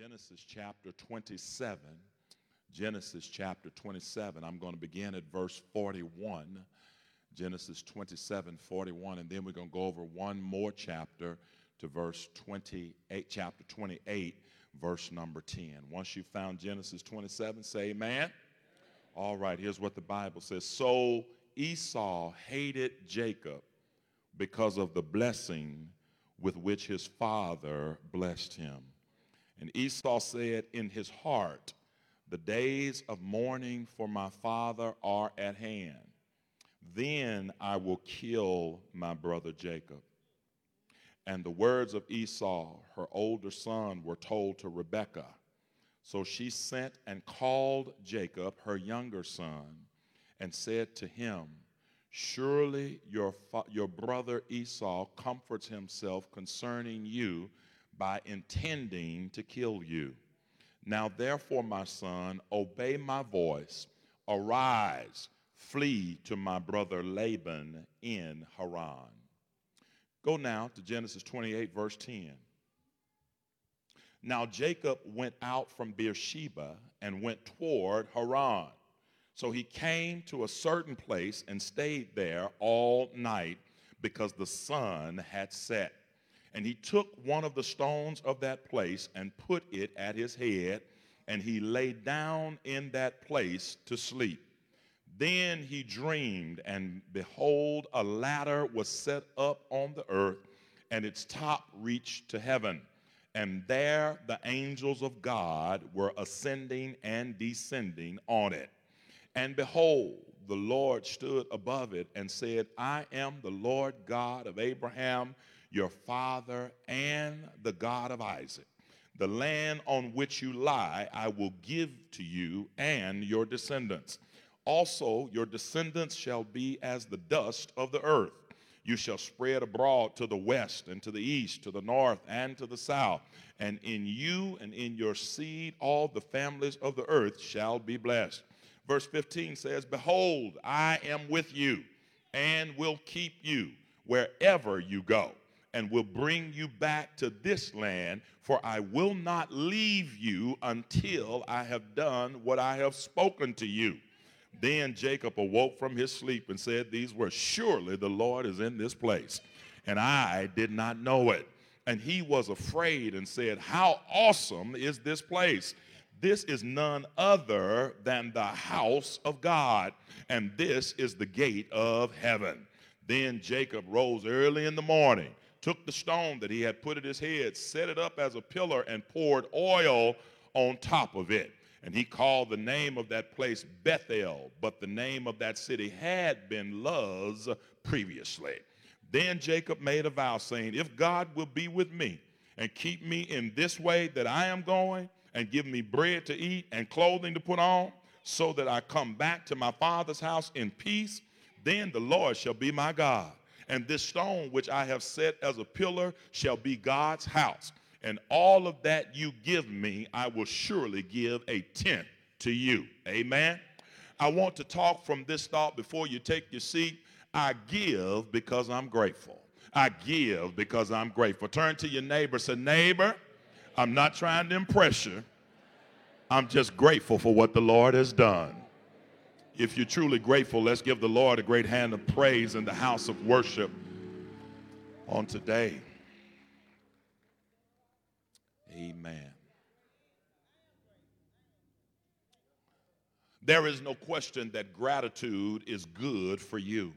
Genesis chapter 27. Genesis chapter 27. I'm going to begin at verse 41. Genesis 27, 41. And then we're going to go over one more chapter to verse 28, chapter 28, verse number 10. Once you found Genesis 27, say amen. All right, here's what the Bible says. So Esau hated Jacob because of the blessing with which his father blessed him. And Esau said in his heart, The days of mourning for my father are at hand. Then I will kill my brother Jacob. And the words of Esau, her older son, were told to Rebekah. So she sent and called Jacob, her younger son, and said to him, Surely your, fa- your brother Esau comforts himself concerning you by intending to kill you. Now, therefore, my son, obey my voice. Arise, flee to my brother Laban in Haran. Go now to Genesis 28, verse 10. Now Jacob went out from Beersheba and went toward Haran. So he came to a certain place and stayed there all night because the sun had set. And he took one of the stones of that place and put it at his head, and he lay down in that place to sleep. Then he dreamed, and behold, a ladder was set up on the earth, and its top reached to heaven. And there the angels of God were ascending and descending on it. And behold, the Lord stood above it and said, I am the Lord God of Abraham, your father, and the God of Isaac. The land on which you lie, I will give to you and your descendants. Also, your descendants shall be as the dust of the earth. You shall spread abroad to the west and to the east, to the north and to the south. And in you and in your seed, all the families of the earth shall be blessed. Verse 15 says, Behold, I am with you and will keep you wherever you go, and will bring you back to this land, for I will not leave you until I have done what I have spoken to you. Then Jacob awoke from his sleep and said these words Surely the Lord is in this place, and I did not know it. And he was afraid and said, How awesome is this place! This is none other than the house of God, and this is the gate of heaven. Then Jacob rose early in the morning, took the stone that he had put at his head, set it up as a pillar, and poured oil on top of it. And he called the name of that place Bethel, but the name of that city had been Luz previously. Then Jacob made a vow, saying, If God will be with me and keep me in this way that I am going, and give me bread to eat and clothing to put on, so that I come back to my father's house in peace, then the Lord shall be my God. And this stone which I have set as a pillar shall be God's house. And all of that you give me, I will surely give a tenth to you. Amen. I want to talk from this thought before you take your seat. I give because I'm grateful. I give because I'm grateful. Turn to your neighbor, say, Neighbor, I'm not trying to impress you. I'm just grateful for what the Lord has done. If you're truly grateful, let's give the Lord a great hand of praise in the house of worship on today. Amen. There is no question that gratitude is good for you.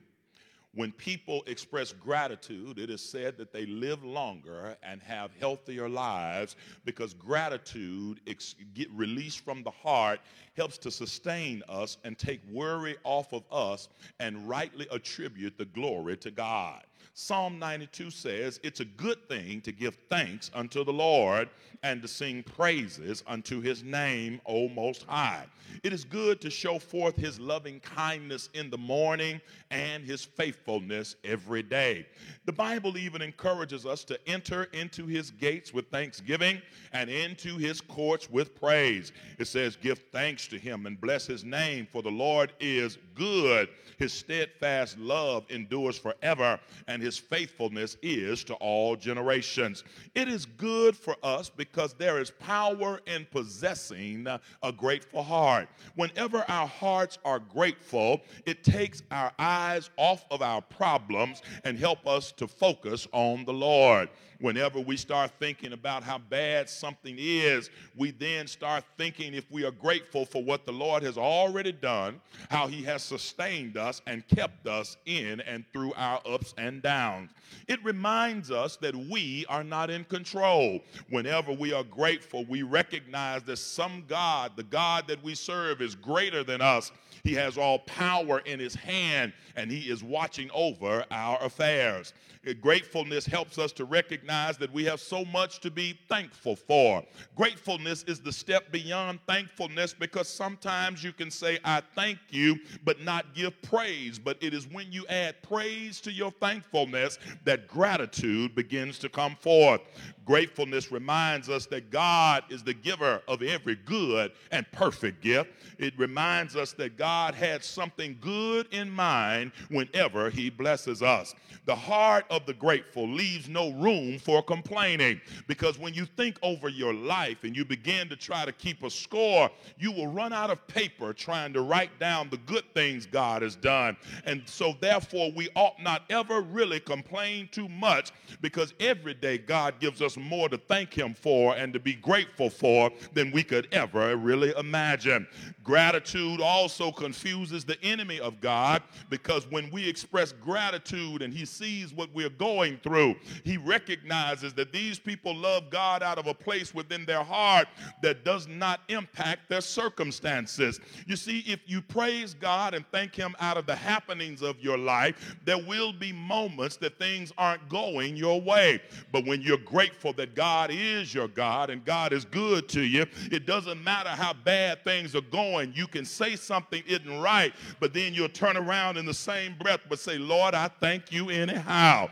When people express gratitude, it is said that they live longer and have healthier lives because gratitude, ex- get released from the heart, helps to sustain us and take worry off of us and rightly attribute the glory to God. Psalm 92 says, It's a good thing to give thanks unto the Lord and to sing praises unto his name, O Most High. It is good to show forth his loving kindness in the morning and his faithfulness every day. The Bible even encourages us to enter into his gates with thanksgiving and into his courts with praise. It says, Give thanks to him and bless his name, for the Lord is good. His steadfast love endures forever, and his faithfulness is to all generations. It is good for us because there is power in possessing a grateful heart. Whenever our hearts are grateful, it takes our eyes off of our problems and help us to focus on the Lord. Whenever we start thinking about how bad something is, we then start thinking if we are grateful for what the Lord has already done, how he has sustained us and kept us in and through our ups and downs. It reminds us that we are not in control. Whenever we are grateful, we recognize that some God, the God that we serve, is greater than us. He has all power in his hand and he is watching over our affairs. Gratefulness helps us to recognize that we have so much to be thankful for. Gratefulness is the step beyond thankfulness because sometimes you can say, I thank you, but not give praise. But it is when you add praise to your thankfulness that gratitude begins to come forth. Gratefulness reminds us that God is the giver of every good and perfect gift. It reminds us that God had something good in mind whenever He blesses us. The heart of the grateful leaves no room for complaining because when you think over your life and you begin to try to keep a score, you will run out of paper trying to write down the good things God has done. And so, therefore, we ought not ever really complain too much because every day God gives us more to thank Him for and to be grateful for than we could ever really imagine. Gratitude also confuses the enemy of God because when we express gratitude and He sees what we're going through, He recognizes that these people love God out of a place within their heart that does not impact their circumstances. You see, if you praise God and thank Him out of the happenings of your life, there will be moments that things aren't going your way. But when you're grateful, that God is your God and God is good to you. It doesn't matter how bad things are going. You can say something isn't right, but then you'll turn around in the same breath but say, Lord, I thank you anyhow.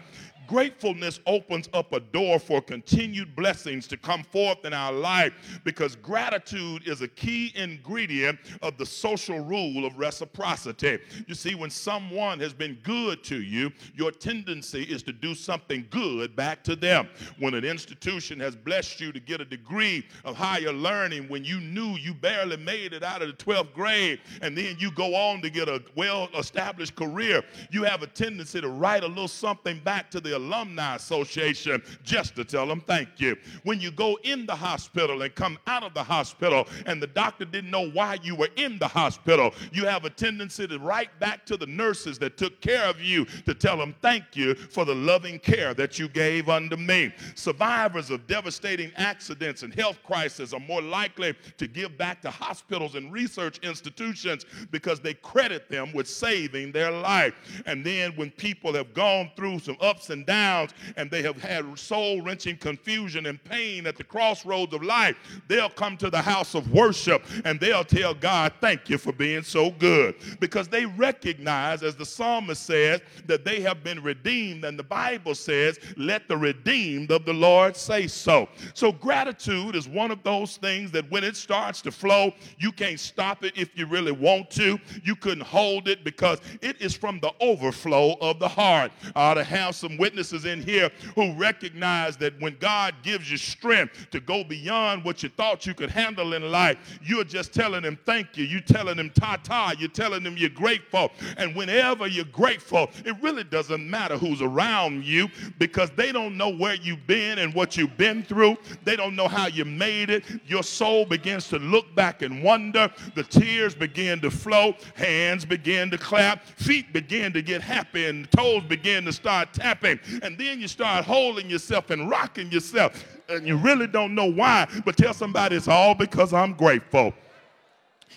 Gratefulness opens up a door for continued blessings to come forth in our life because gratitude is a key ingredient of the social rule of reciprocity. You see, when someone has been good to you, your tendency is to do something good back to them. When an institution has blessed you to get a degree of higher learning when you knew you barely made it out of the 12th grade, and then you go on to get a well established career, you have a tendency to write a little something back to the Alumni Association just to tell them thank you. When you go in the hospital and come out of the hospital and the doctor didn't know why you were in the hospital, you have a tendency to write back to the nurses that took care of you to tell them thank you for the loving care that you gave unto me. Survivors of devastating accidents and health crises are more likely to give back to hospitals and research institutions because they credit them with saving their life. And then when people have gone through some ups and downs and they have had soul wrenching confusion and pain at the crossroads of life, they'll come to the house of worship and they'll tell God, Thank you for being so good. Because they recognize, as the psalmist says, that they have been redeemed. And the Bible says, Let the redeemed of the Lord say so. So, gratitude is one of those things that when it starts to flow, you can't stop it if you really want to. You couldn't hold it because it is from the overflow of the heart. I ought to have some witnesses witnesses in here who recognize that when God gives you strength to go beyond what you thought you could handle in life, you're just telling him thank you. You're telling him ta ta. You're telling him you're grateful. And whenever you're grateful, it really doesn't matter who's around you because they don't know where you've been and what you've been through. They don't know how you made it. Your soul begins to look back and wonder. The tears begin to flow. Hands begin to clap. Feet begin to get happy and toes begin to start tapping and then you start holding yourself and rocking yourself, and you really don't know why, but tell somebody it's all because I'm grateful.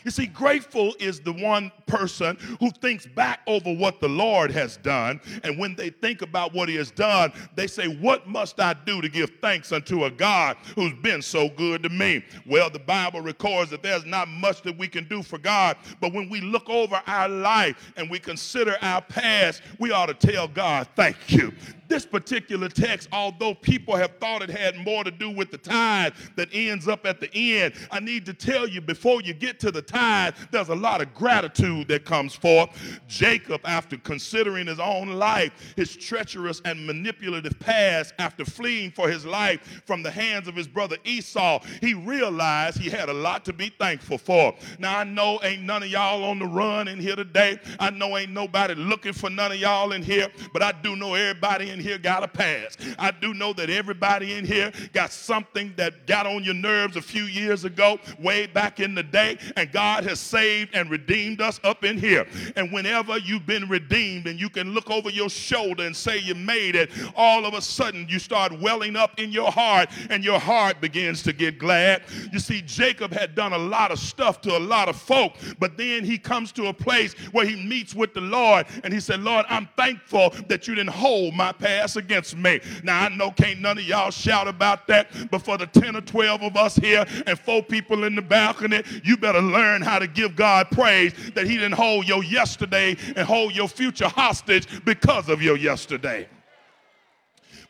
You see, grateful is the one person who thinks back over what the Lord has done. And when they think about what he has done, they say, What must I do to give thanks unto a God who's been so good to me? Well, the Bible records that there's not much that we can do for God. But when we look over our life and we consider our past, we ought to tell God, Thank you This particular text, although people have thought it had more to do with the tithe that ends up at the end, I need to tell you before you get to the tithe, there's a lot of gratitude that comes forth. Jacob, after considering his own life, his treacherous and manipulative past, after fleeing for his life from the hands of his brother Esau, he realized he had a lot to be thankful for. Now, I know ain't none of y'all on the run in here today. I know ain't nobody looking for none of y'all in here, but I do know everybody in here got a past. I do know that everybody in here got something that got on your nerves a few years ago, way back in the day, and God has saved and redeemed us up in here. And whenever you've been redeemed and you can look over your shoulder and say you made it, all of a sudden you start welling up in your heart and your heart begins to get glad. You see, Jacob had done a lot of stuff to a lot of folk, but then he comes to a place where he meets with the Lord and he said, Lord, I'm thankful that you didn't hold my past against me. Now, I know can't none of y'all shout about that, but for the 10 or 12 of us here and four people in the balcony, you better learn how to give God praise that he didn't hold your yesterday and hold your future hostage because of your yesterday.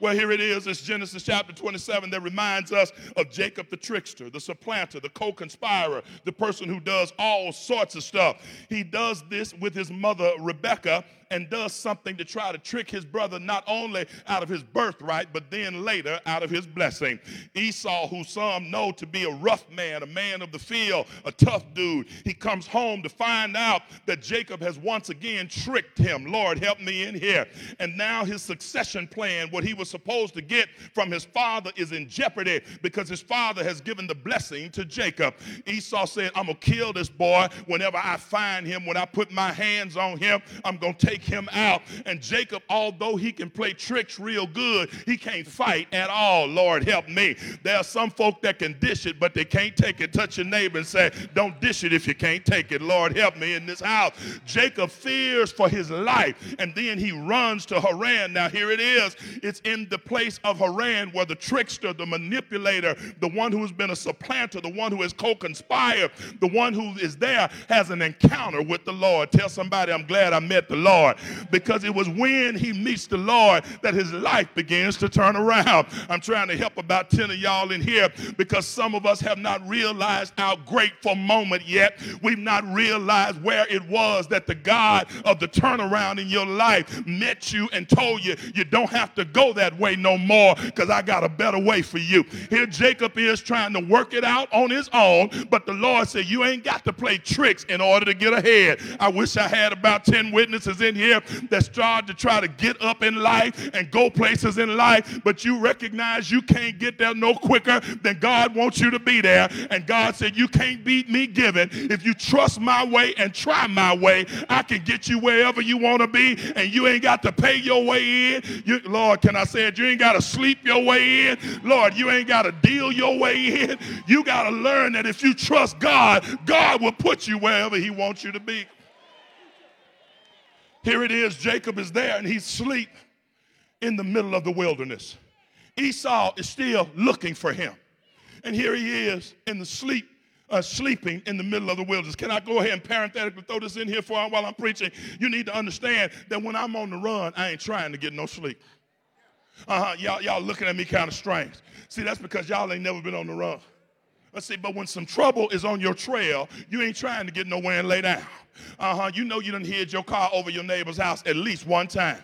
Well, here it is. It's Genesis chapter 27 that reminds us of Jacob the trickster, the supplanter, the co conspirer, the person who does all sorts of stuff. He does this with his mother, Rebecca, and does something to try to trick his brother not only out of his birthright, but then later out of his blessing. Esau, who some know to be a rough man, a man of the field, a tough dude, he comes home to find out that Jacob has once again tricked him. Lord, help me in here. And now his succession plan, what he was supposed to get from his father, is in jeopardy because his father has given the blessing to Jacob. Esau said, I'm going to kill this boy whenever I find him. When I put my hands on him, I'm going to take him out. And Jacob, although he can play tricks real good, he can't fight at all. Lord, help me. There are some folk that can dish it, but they can't take it. Touch your neighbor and say, Don't dish it if you can't take it. Lord, help me in this house. Jacob fears for his life, and then he runs to Haran. Now, here it is. It's in the place of Haran where the trickster, the manipulator, the one who has been a supplanter, the one who has co conspired, the one who is there has an encounter with the Lord. Tell somebody, I'm glad I met the Lord. Lord because it was when he meets the Lord that his life begins to turn around. I'm trying to help about 10 of y'all in here because some of us have not realized our grateful moment yet. We've not realized where it was that the God of the turnaround in your life met you and told you you don't have to go that way no more because I got a better way for you. Here Jacob is trying to work it out on his own, but the Lord said, You ain't got to play tricks in order to get ahead. I wish I had about 10 witnesses in here that start to try to get up in life and go places in life, but you recognize you can't get there no quicker than God wants you to be there. And God said, You can't beat me given. If you trust my way and try my way, I can get you wherever you want to be, and you ain't got to pay your way in. You, Lord, can I say it? You ain't got to sleep your way in. Lord, you ain't got to deal your way in. You got to learn that if you trust God, God will put you wherever He wants you to be. Here it is Jacob is there and he's asleep in the middle of the wilderness. Esau is still looking for him. And here he is in the sleep, uh, sleeping in the middle of the wilderness. Can I go ahead and parenthetically throw this in here for while I'm preaching? You need to understand that when I'm on the run, I ain't trying to get no sleep. Uh-huh. Y'all, y'all looking at me kind of strange. See, that's because y'all ain't never been on the run. Let's see, but when some trouble is on your trail, you ain't trying to get nowhere and lay down. Uh huh. You know you done hid your car over your neighbor's house at least one time.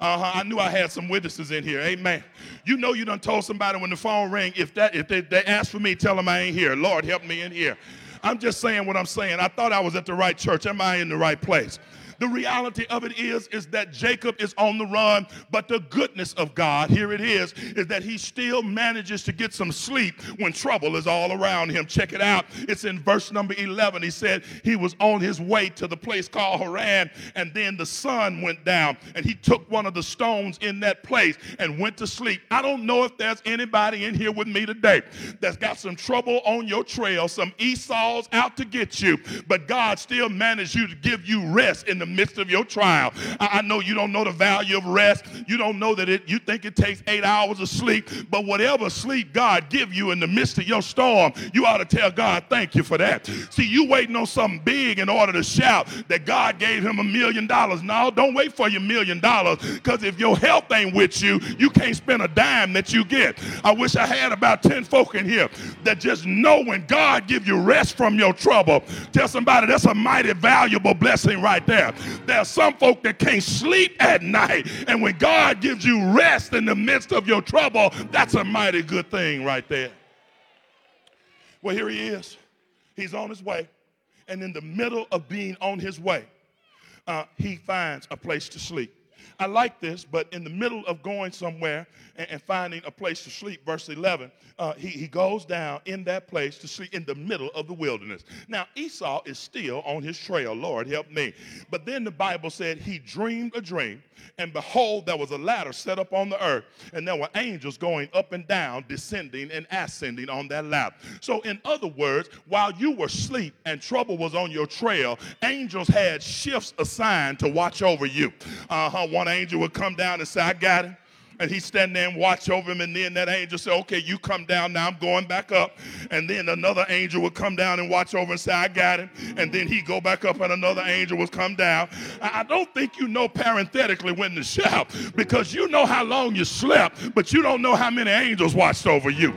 Uh huh. I knew I had some witnesses in here. Amen. You know you done told somebody when the phone rang, if that if they, they ask for me, tell them I ain't here. Lord help me in here. I'm just saying what I'm saying. I thought I was at the right church. Am I in the right place? The reality of it is, is that Jacob is on the run, but the goodness of God, here it is, is that he still manages to get some sleep when trouble is all around him. Check it out. It's in verse number 11. He said he was on his way to the place called Haran, and then the sun went down, and he took one of the stones in that place and went to sleep. I don't know if there's anybody in here with me today that's got some trouble on your trail, some Esau's out to get you, but God still managed you to give you rest in the midst of your trial. I, I know you don't know the value of rest. You don't know that it, you think it takes eight hours of sleep, but whatever sleep God give you in the midst of your storm, you ought to tell God, thank you for that. See, you waiting on something big in order to shout that God gave him a million dollars. No, don't wait for your million dollars because if your health ain't with you, you can't spend a dime that you get. I wish I had about 10 folk in here that just know when God give you rest from your trouble. Tell somebody that's a mighty valuable blessing right there. There are some folk that can't sleep at night, and when God gives you rest in the midst of your trouble, that's a mighty good thing right there. Well, here he is. He's on his way. And in the middle of being on his way, uh, he finds a place to sleep. I like this, but in the middle of going somewhere and, and finding a place to sleep, verse 11, uh, he, he goes down in that place to sleep in the middle of the wilderness. Now, Esau is still on his trail. Lord, help me. But then the Bible said he dreamed a dream, and behold, there was a ladder set up on the earth, and there were angels going up and down, descending and ascending on that ladder. So, in other words, while you were asleep and trouble was on your trail, angels had shifts assigned to watch over you. Uh-huh. One angel would come down and say, I got him and he stand there and watch over him. And then that angel said, okay, you come down now. I'm going back up. And then another angel would come down and watch over and say, I got him. And then he'd go back up and another angel would come down. I don't think you know parenthetically when to shout because you know how long you slept, but you don't know how many angels watched over you.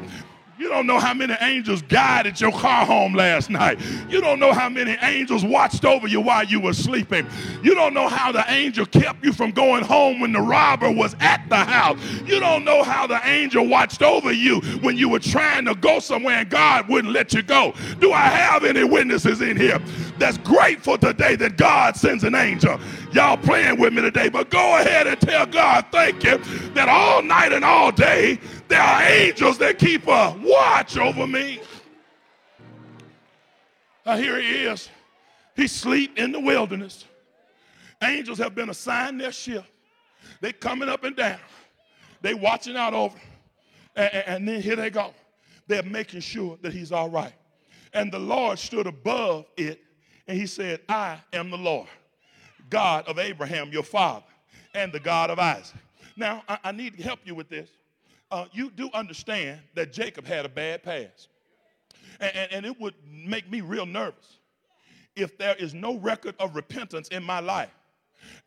You don't know how many angels guided your car home last night. You don't know how many angels watched over you while you were sleeping. You don't know how the angel kept you from going home when the robber was at the house. You don't know how the angel watched over you when you were trying to go somewhere and God wouldn't let you go. Do I have any witnesses in here that's grateful today that God sends an angel? Y'all playing with me today, but go ahead and tell God thank you that all night and all day there are angels that keep a watch over me. Now here he is. He sleep in the wilderness. Angels have been assigned their shift. They coming up and down. They watching out over. And, and then here they go. They're making sure that he's all right. And the Lord stood above it and he said, I am the Lord, God of Abraham, your father, and the God of Isaac. Now, I, I need to help you with this uh, you do understand that Jacob had a bad past. And, and, and it would make me real nervous if there is no record of repentance in my life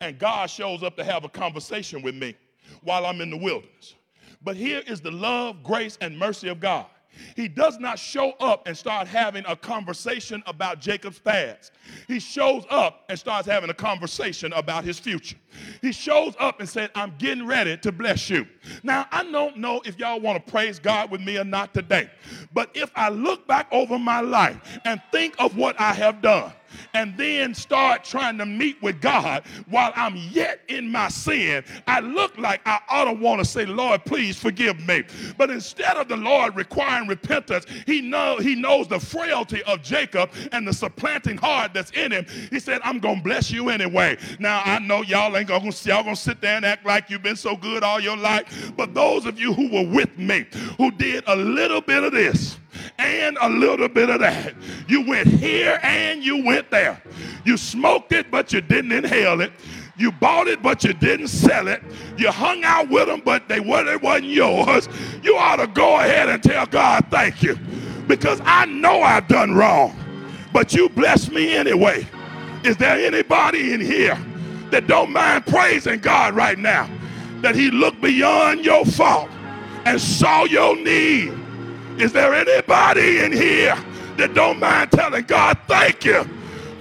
and God shows up to have a conversation with me while I'm in the wilderness. But here is the love, grace, and mercy of God. He does not show up and start having a conversation about Jacob's past. He shows up and starts having a conversation about his future. He shows up and said, I'm getting ready to bless you. Now, I don't know if y'all want to praise God with me or not today, but if I look back over my life and think of what I have done, and then start trying to meet with God while I'm yet in my sin, I look like I ought to want to say, Lord, please forgive me. But instead of the Lord requiring repentance, he, know, he knows the frailty of Jacob and the supplanting heart that's in him. He said, I'm going to bless you anyway. Now, I know y'all ain't going to y'all gonna sit there and act like you've been so good all your life, but those of you who were with me, who did a little bit of this, and a little bit of that. You went here and you went there. You smoked it, but you didn't inhale it. You bought it, but you didn't sell it. You hung out with them, but they wasn't, wasn't yours. You ought to go ahead and tell God thank you because I know I've done wrong, but you blessed me anyway. Is there anybody in here that don't mind praising God right now? That He looked beyond your fault and saw your need is there anybody in here that don't mind telling God, thank you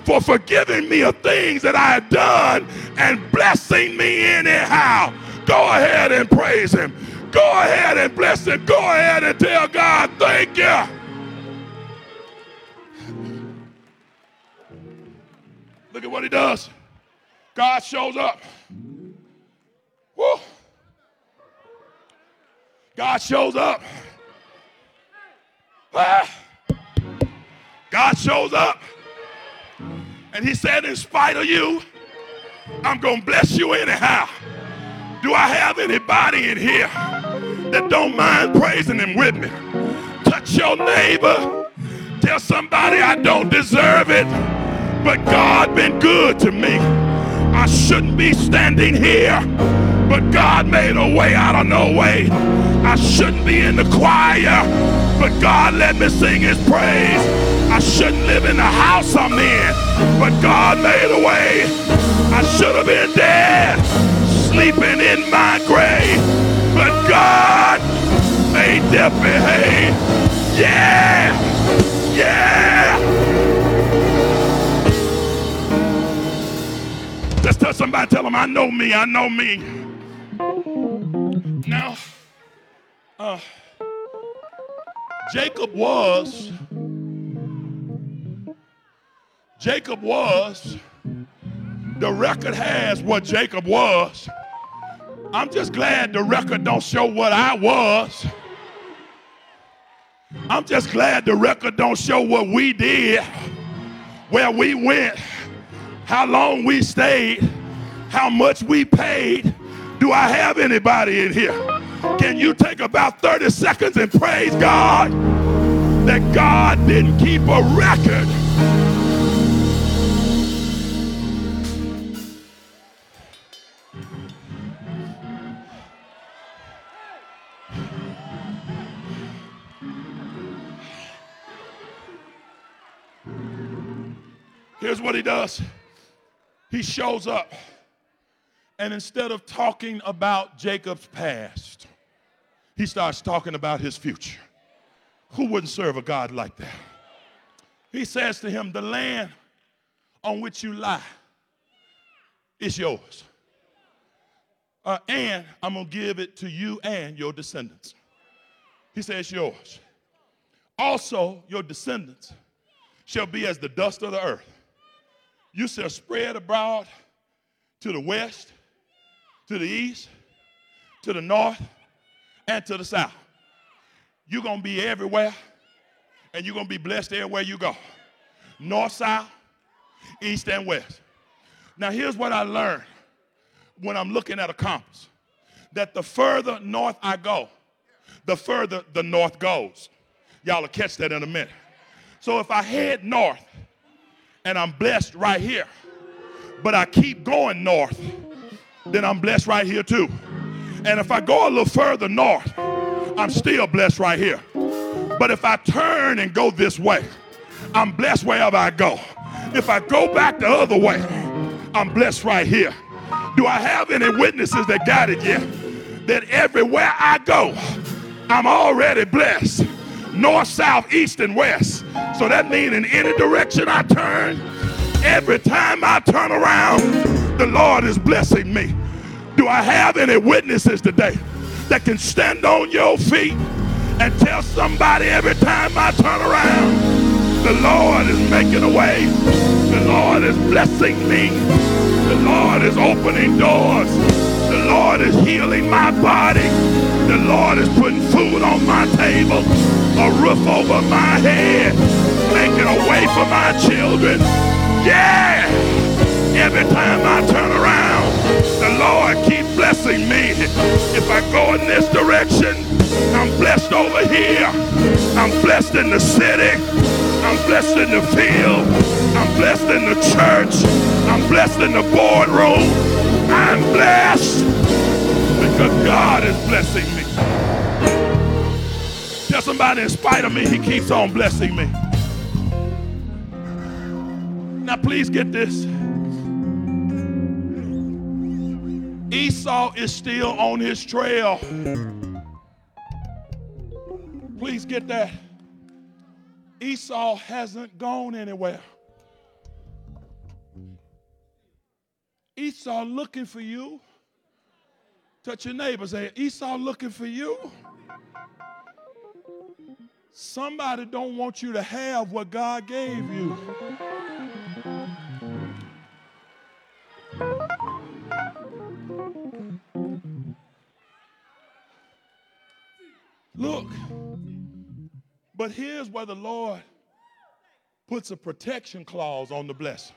for forgiving me of things that I have done and blessing me anyhow? Go ahead and praise him. Go ahead and bless him. Go ahead and tell God, thank you. Look at what he does. God shows up. Woo. God shows up. Ah. God shows up and he said, in spite of you, I'm going to bless you anyhow. Do I have anybody in here that don't mind praising him with me? Touch your neighbor. Tell somebody I don't deserve it, but God been good to me. I shouldn't be standing here, but God made a way out of no way. I shouldn't be in the choir, but God let me sing his praise. I shouldn't live in the house I'm in, but God made a way. I should have been dead, sleeping in my grave, but God made death behave. Yeah! Yeah! Just tell somebody, tell them, I know me, I know me. Now, uh, Jacob was, Jacob was, the record has what Jacob was. I'm just glad the record don't show what I was. I'm just glad the record don't show what we did, where we went, how long we stayed, how much we paid. Do I have anybody in here? Can you take about 30 seconds and praise God that God didn't keep a record? Here's what he does he shows up, and instead of talking about Jacob's past, he starts talking about his future. Who wouldn't serve a God like that? He says to him, The land on which you lie is yours. Uh, and I'm going to give it to you and your descendants. He says, Yours. Also, your descendants shall be as the dust of the earth you shall spread abroad to the west, to the east, to the north, and to the south. You're going to be everywhere, and you're going to be blessed everywhere you go. North, south, east, and west. Now, here's what I learned when I'm looking at a compass that the further north I go, the further the north goes. Y'all will catch that in a minute. So if I head north, and I'm blessed right here, but I keep going north, then I'm blessed right here too. And if I go a little further north, I'm still blessed right here. But if I turn and go this way, I'm blessed wherever I go. If I go back the other way, I'm blessed right here. Do I have any witnesses that got it yet? That everywhere I go, I'm already blessed north, south, east, and west. So that means in any direction I turn, every time I turn around, the Lord is blessing me. Do I have any witnesses today that can stand on your feet and tell somebody every time I turn around, the Lord is making a way. The Lord is blessing me. The Lord is opening doors. The Lord is healing my body. The Lord is putting food on my table a roof over my head, making a way for my children. Yeah! Every time I turn around, the Lord keeps blessing me. If I go in this direction, I'm blessed over here. I'm blessed in the city. I'm blessed in the field. I'm blessed in the church. I'm blessed in the boardroom. I'm blessed because God is blessing me. Tell somebody, in spite of me, he keeps on blessing me. Now, please get this. Esau is still on his trail. Please get that. Esau hasn't gone anywhere. Esau looking for you. Touch your neighbor, say, Esau looking for you. Somebody don't want you to have what God gave you. Look, but here's where the Lord puts a protection clause on the blessing.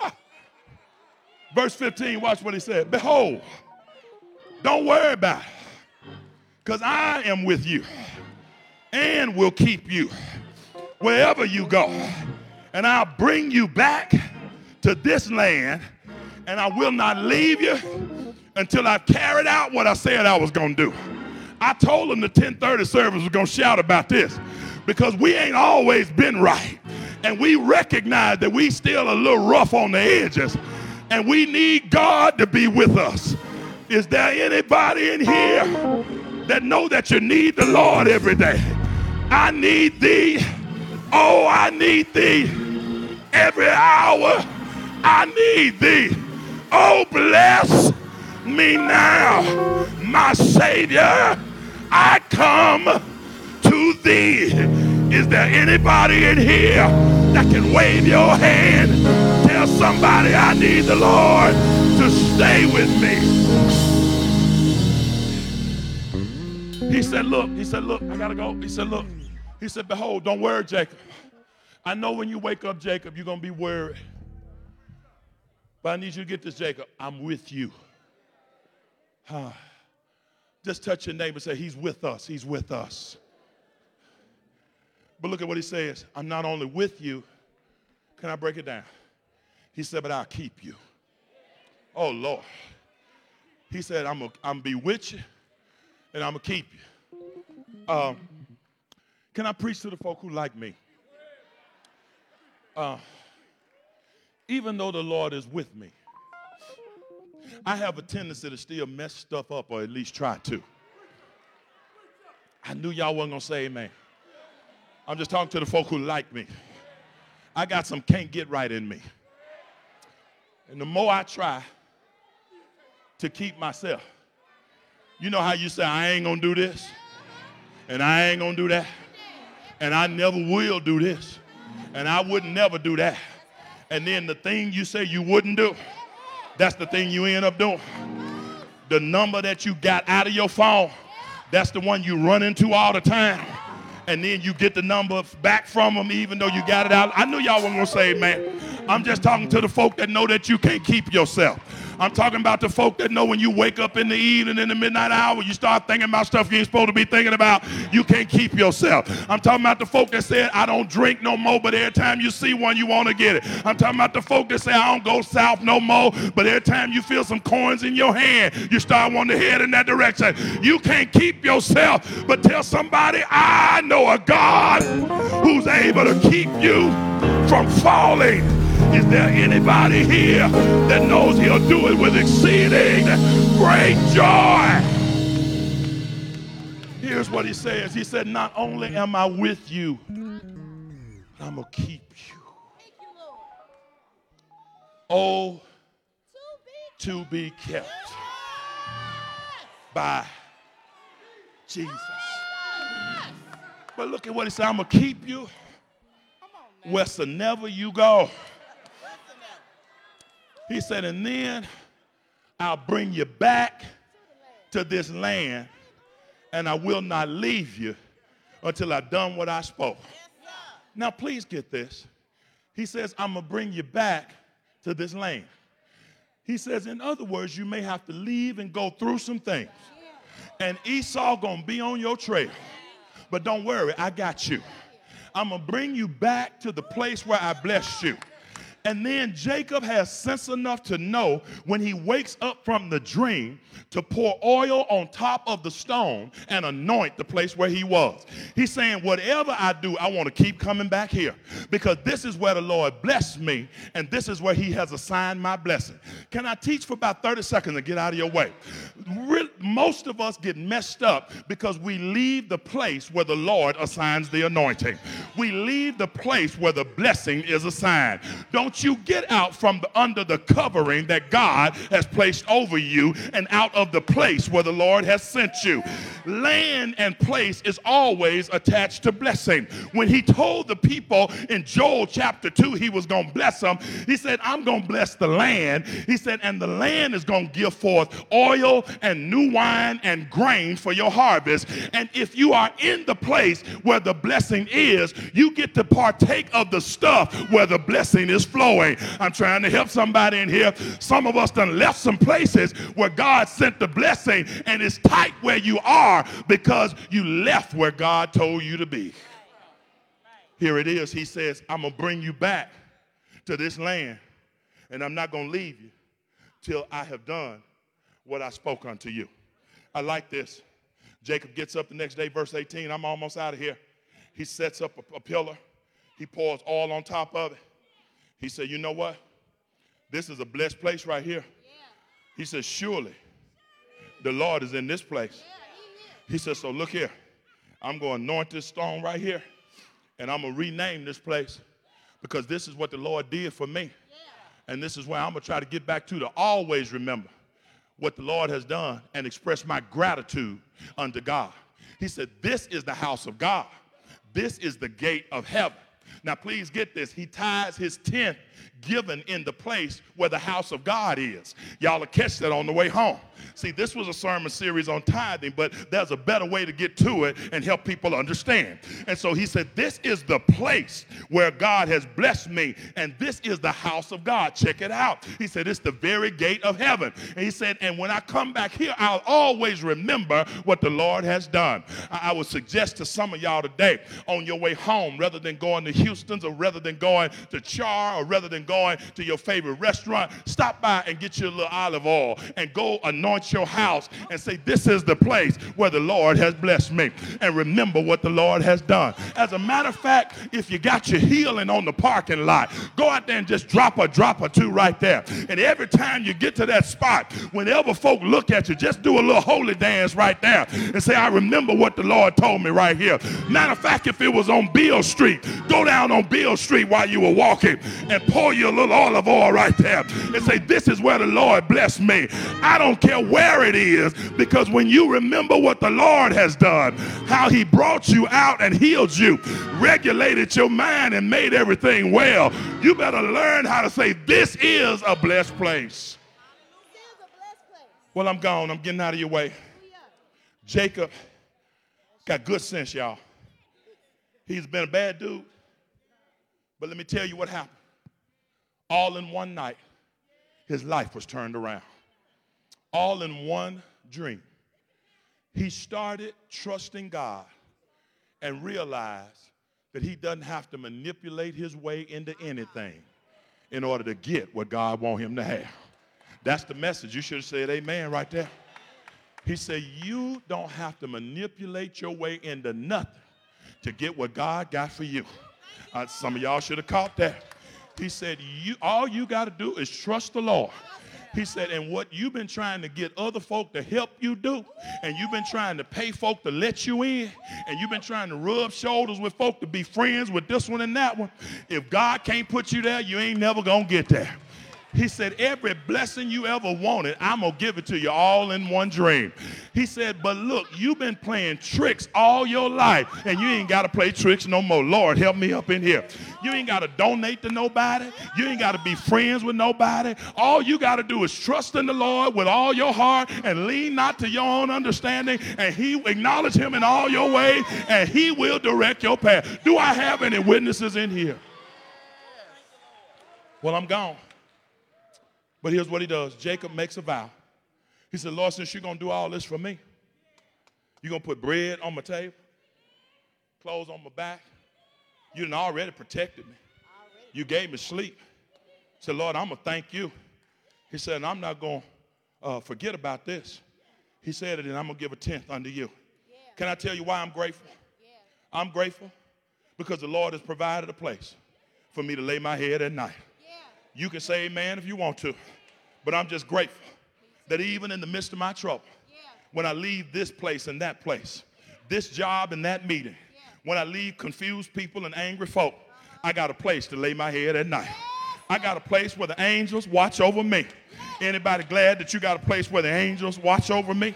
Verse 15, watch what he said. Behold, don't worry about it because I am with you and will keep you wherever you go. And I'll bring you back to this land, and I will not leave you until I've carried out what I said I was going to do. I told them the 1030 service was going to shout about this because we ain't always been right. And we recognize that we still a little rough on the edges. And we need God to be with us. Is there anybody in here that know that you need the Lord every day? I need thee. Oh, I need thee. Every hour I need thee. Oh, bless me now, my Savior. I come to thee. Is there anybody in here that can wave your hand? Tell somebody I need the Lord to stay with me. He said, Look, he said, Look, I gotta go. He said, Look, he said, Behold, don't worry, Jacob. I know when you wake up, Jacob, you're gonna be worried. But I need you to get this, Jacob. I'm with you. Huh. Just touch your neighbor and say, He's with us. He's with us. But look at what he says. I'm not only with you, can I break it down? He said, but I'll keep you. Oh, Lord. He said, I'm going to be with you and I'm going to keep you. Um, can I preach to the folk who like me? Uh, even though the Lord is with me, I have a tendency to still mess stuff up or at least try to. I knew y'all wasn't going to say amen. I'm just talking to the folk who like me. I got some can't get right in me. And the more I try to keep myself, you know how you say, I ain't gonna do this, and I ain't gonna do that, and I never will do this, and I would never do that. And then the thing you say you wouldn't do, that's the thing you end up doing. The number that you got out of your phone, that's the one you run into all the time and then you get the number back from them even though you got it out. I knew y'all weren't gonna say man. I'm just talking to the folk that know that you can't keep yourself. I'm talking about the folk that know when you wake up in the evening in the midnight hour, you start thinking about stuff you ain't supposed to be thinking about. You can't keep yourself. I'm talking about the folk that said, I don't drink no more, but every time you see one, you want to get it. I'm talking about the folk that say, I don't go south no more, but every time you feel some coins in your hand, you start wanting to head in that direction. You can't keep yourself, but tell somebody, I know a God who's able to keep you from falling. Is there anybody here that knows he'll do it with exceeding great joy? Here's what he says. He said, Not only am I with you, but I'm going to keep you. Oh, to be kept by Jesus. But look at what he said. I'm going to keep you wheresoever you go. He said, and then I'll bring you back to this land, and I will not leave you until I've done what I spoke. Now, please get this. He says, I'm going to bring you back to this land. He says, in other words, you may have to leave and go through some things. And Esau going to be on your trail. But don't worry, I got you. I'm going to bring you back to the place where I blessed you. And then Jacob has sense enough to know when he wakes up from the dream to pour oil on top of the stone and anoint the place where he was. He's saying, Whatever I do, I want to keep coming back here because this is where the Lord blessed me and this is where he has assigned my blessing. Can I teach for about 30 seconds and get out of your way? Most of us get messed up because we leave the place where the Lord assigns the anointing. We leave the place where the blessing is assigned. Don't you get out from the, under the covering that God has placed over you and out of the place where the Lord has sent you. Land and place is always attached to blessing. When he told the people in Joel chapter 2 he was going to bless them, he said, I'm going to bless the land. He said, and the land is going to give forth oil and new wine and grain for your harvest. And if you are in the place where the blessing is, you get to partake of the stuff where the blessing is flowing. I'm trying to help somebody in here. Some of us done left some places where God sent the blessing and it's tight where you are because you left where God told you to be. Here it is. He says, I'm going to bring you back to this land and I'm not going to leave you till I have done what I spoke unto you. I like this. Jacob gets up the next day, verse 18. I'm almost out of here. He sets up a, a pillar, he pours oil on top of it. He said, You know what? This is a blessed place right here. He says, Surely the Lord is in this place. He says, So look here. I'm going to anoint this stone right here, and I'm going to rename this place because this is what the Lord did for me. And this is where I'm going to try to get back to to always remember what the Lord has done and express my gratitude unto God. He said, This is the house of God, this is the gate of heaven. Now, please get this. He ties his tent given in the place where the house of God is. Y'all will catch that on the way home. See, this was a sermon series on tithing, but there's a better way to get to it and help people understand. And so he said, This is the place where God has blessed me, and this is the house of God. Check it out. He said, It's the very gate of heaven. And he said, And when I come back here, I'll always remember what the Lord has done. I, I would suggest to some of y'all today on your way home, rather than going to Houston's or rather than going to Char or rather than going to your favorite restaurant, stop by and get you a little olive oil and go anoint your house and say, This is the place where the Lord has blessed me. And remember what the Lord has done. As a matter of fact, if you got your healing on the parking lot, go out there and just drop a drop or two right there. And every time you get to that spot, whenever folk look at you, just do a little holy dance right there and say, I remember what the Lord told me right here. Matter of fact, if it was on Beale Street, go down on Beale Street while you were walking and you a little olive oil right there and say, This is where the Lord blessed me. I don't care where it is, because when you remember what the Lord has done, how He brought you out and healed you, regulated your mind, and made everything well, you better learn how to say, This is a blessed place. Well, I'm gone. I'm getting out of your way. Jacob got good sense, y'all. He's been a bad dude. But let me tell you what happened all in one night, his life was turned around. All in one dream. He started trusting God and realized that he doesn't have to manipulate his way into anything in order to get what God wants him to have. That's the message. You should have said amen right there. He said, You don't have to manipulate your way into nothing to get what God got for you. Uh, some of y'all should have caught that. He said, you, all you got to do is trust the Lord. He said, and what you've been trying to get other folk to help you do, and you've been trying to pay folk to let you in, and you've been trying to rub shoulders with folk to be friends with this one and that one. If God can't put you there, you ain't never gonna get there. He said, Every blessing you ever wanted, I'm going to give it to you all in one dream. He said, But look, you've been playing tricks all your life, and you ain't got to play tricks no more. Lord, help me up in here. You ain't got to donate to nobody, you ain't got to be friends with nobody. All you got to do is trust in the Lord with all your heart and lean not to your own understanding, and He acknowledge Him in all your ways, and He will direct your path. Do I have any witnesses in here? Well, I'm gone. But here's what he does Jacob makes a vow. He said, Lord, since you're going to do all this for me, you're going to put bread on my table, clothes on my back. You done already protected me. You gave me sleep. He said, Lord, I'm going to thank you. He said, and I'm not going to uh, forget about this. He said, it, and I'm going to give a tenth unto you. Yeah. Can I tell you why I'm grateful? Yeah. I'm grateful because the Lord has provided a place for me to lay my head at night. You can say amen if you want to, but I'm just grateful that even in the midst of my trouble, when I leave this place and that place, this job and that meeting, when I leave confused people and angry folk, I got a place to lay my head at night. I got a place where the angels watch over me. Anybody glad that you got a place where the angels watch over me?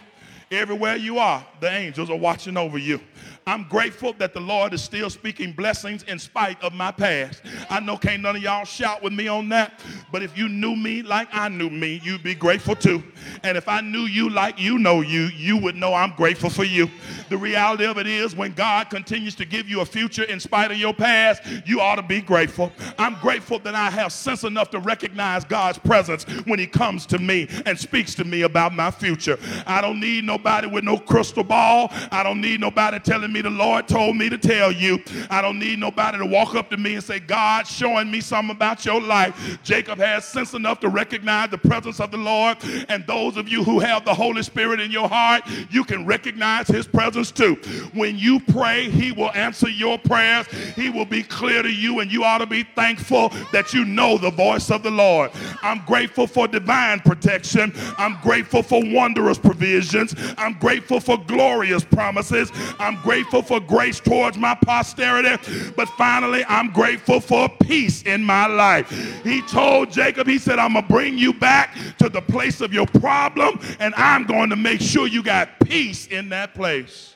Everywhere you are, the angels are watching over you. I'm grateful that the Lord is still speaking blessings in spite of my past. I know can't none of y'all shout with me on that, but if you knew me like I knew me, you'd be grateful too. And if I knew you like you know you, you would know I'm grateful for you. The reality of it is when God continues to give you a future in spite of your past, you ought to be grateful. I'm grateful that I have sense enough to recognize God's presence when he comes to me and speaks to me about my future. I don't need no nobody with no crystal ball. I don't need nobody telling me the Lord told me to tell you. I don't need nobody to walk up to me and say, God, showing me something about your life. Jacob has sense enough to recognize the presence of the Lord. And those of you who have the Holy Spirit in your heart, you can recognize his presence too. When you pray, he will answer your prayers. He will be clear to you, and you ought to be thankful that you know the voice of the Lord. I'm grateful for divine protection. I'm grateful for wondrous provisions. I'm grateful for glorious promises. I'm grateful for grace towards my posterity. But finally, I'm grateful for peace in my life. He told Jacob, He said, I'm going to bring you back to the place of your problem, and I'm going to make sure you got peace in that place.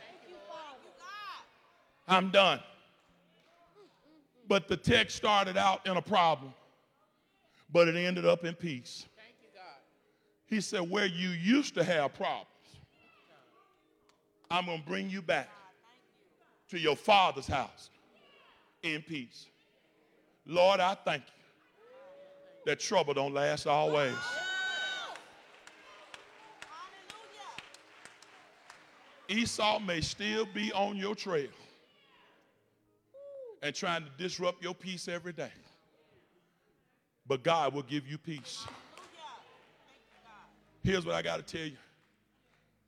I'm done. But the text started out in a problem, but it ended up in peace. He said, Where you used to have problems, I'm going to bring you back to your father's house in peace. Lord, I thank you that trouble don't last always. Esau may still be on your trail and trying to disrupt your peace every day. But God will give you peace. Here's what I got to tell you.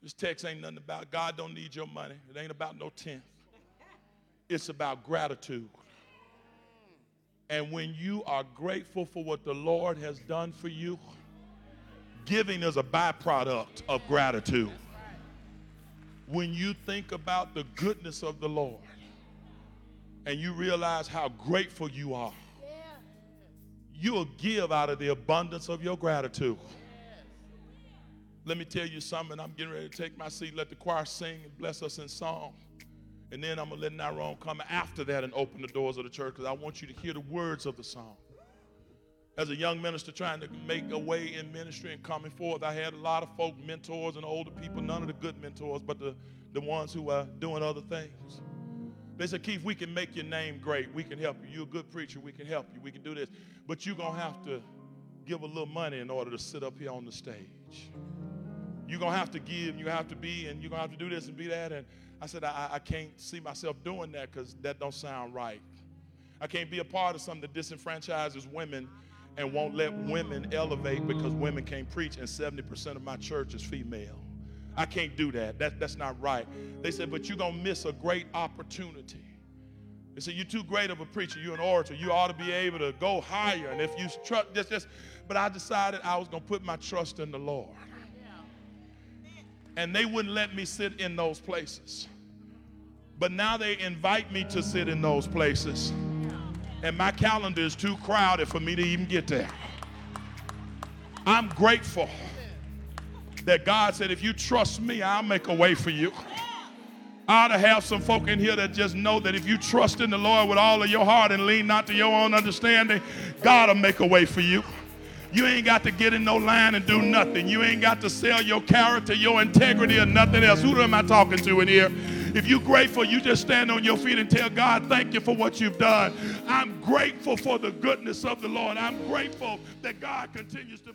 This text ain't nothing about God don't need your money. It ain't about no tenth. It's about gratitude. And when you are grateful for what the Lord has done for you, giving is a byproduct of gratitude. When you think about the goodness of the Lord and you realize how grateful you are, you'll give out of the abundance of your gratitude. Let me tell you something. I'm getting ready to take my seat. Let the choir sing and bless us in song. And then I'm going to let Nyrone come after that and open the doors of the church because I want you to hear the words of the song. As a young minister trying to make a way in ministry and coming forth, I had a lot of folk, mentors and older people, none of the good mentors, but the, the ones who are doing other things. They said, Keith, we can make your name great. We can help you. You're a good preacher. We can help you. We can do this. But you're going to have to give a little money in order to sit up here on the stage. You're going to have to give, and you have to be, and you're going to have to do this and be that. And I said, I, I can't see myself doing that because that don't sound right. I can't be a part of something that disenfranchises women and won't let women elevate because women can't preach, and 70% of my church is female. I can't do that. that that's not right. They said, but you're going to miss a great opportunity. They said, you're too great of a preacher. You're an orator. You ought to be able to go higher. And if you trust, just, just, but I decided I was going to put my trust in the Lord and they wouldn't let me sit in those places. But now they invite me to sit in those places. And my calendar is too crowded for me to even get there. I'm grateful that God said, if you trust me, I'll make a way for you. I ought to have some folk in here that just know that if you trust in the Lord with all of your heart and lean not to your own understanding, God will make a way for you. You ain't got to get in no line and do nothing. You ain't got to sell your character, your integrity, or nothing else. Who am I talking to in here? If you're grateful, you just stand on your feet and tell God, thank you for what you've done. I'm grateful for the goodness of the Lord. I'm grateful that God continues to.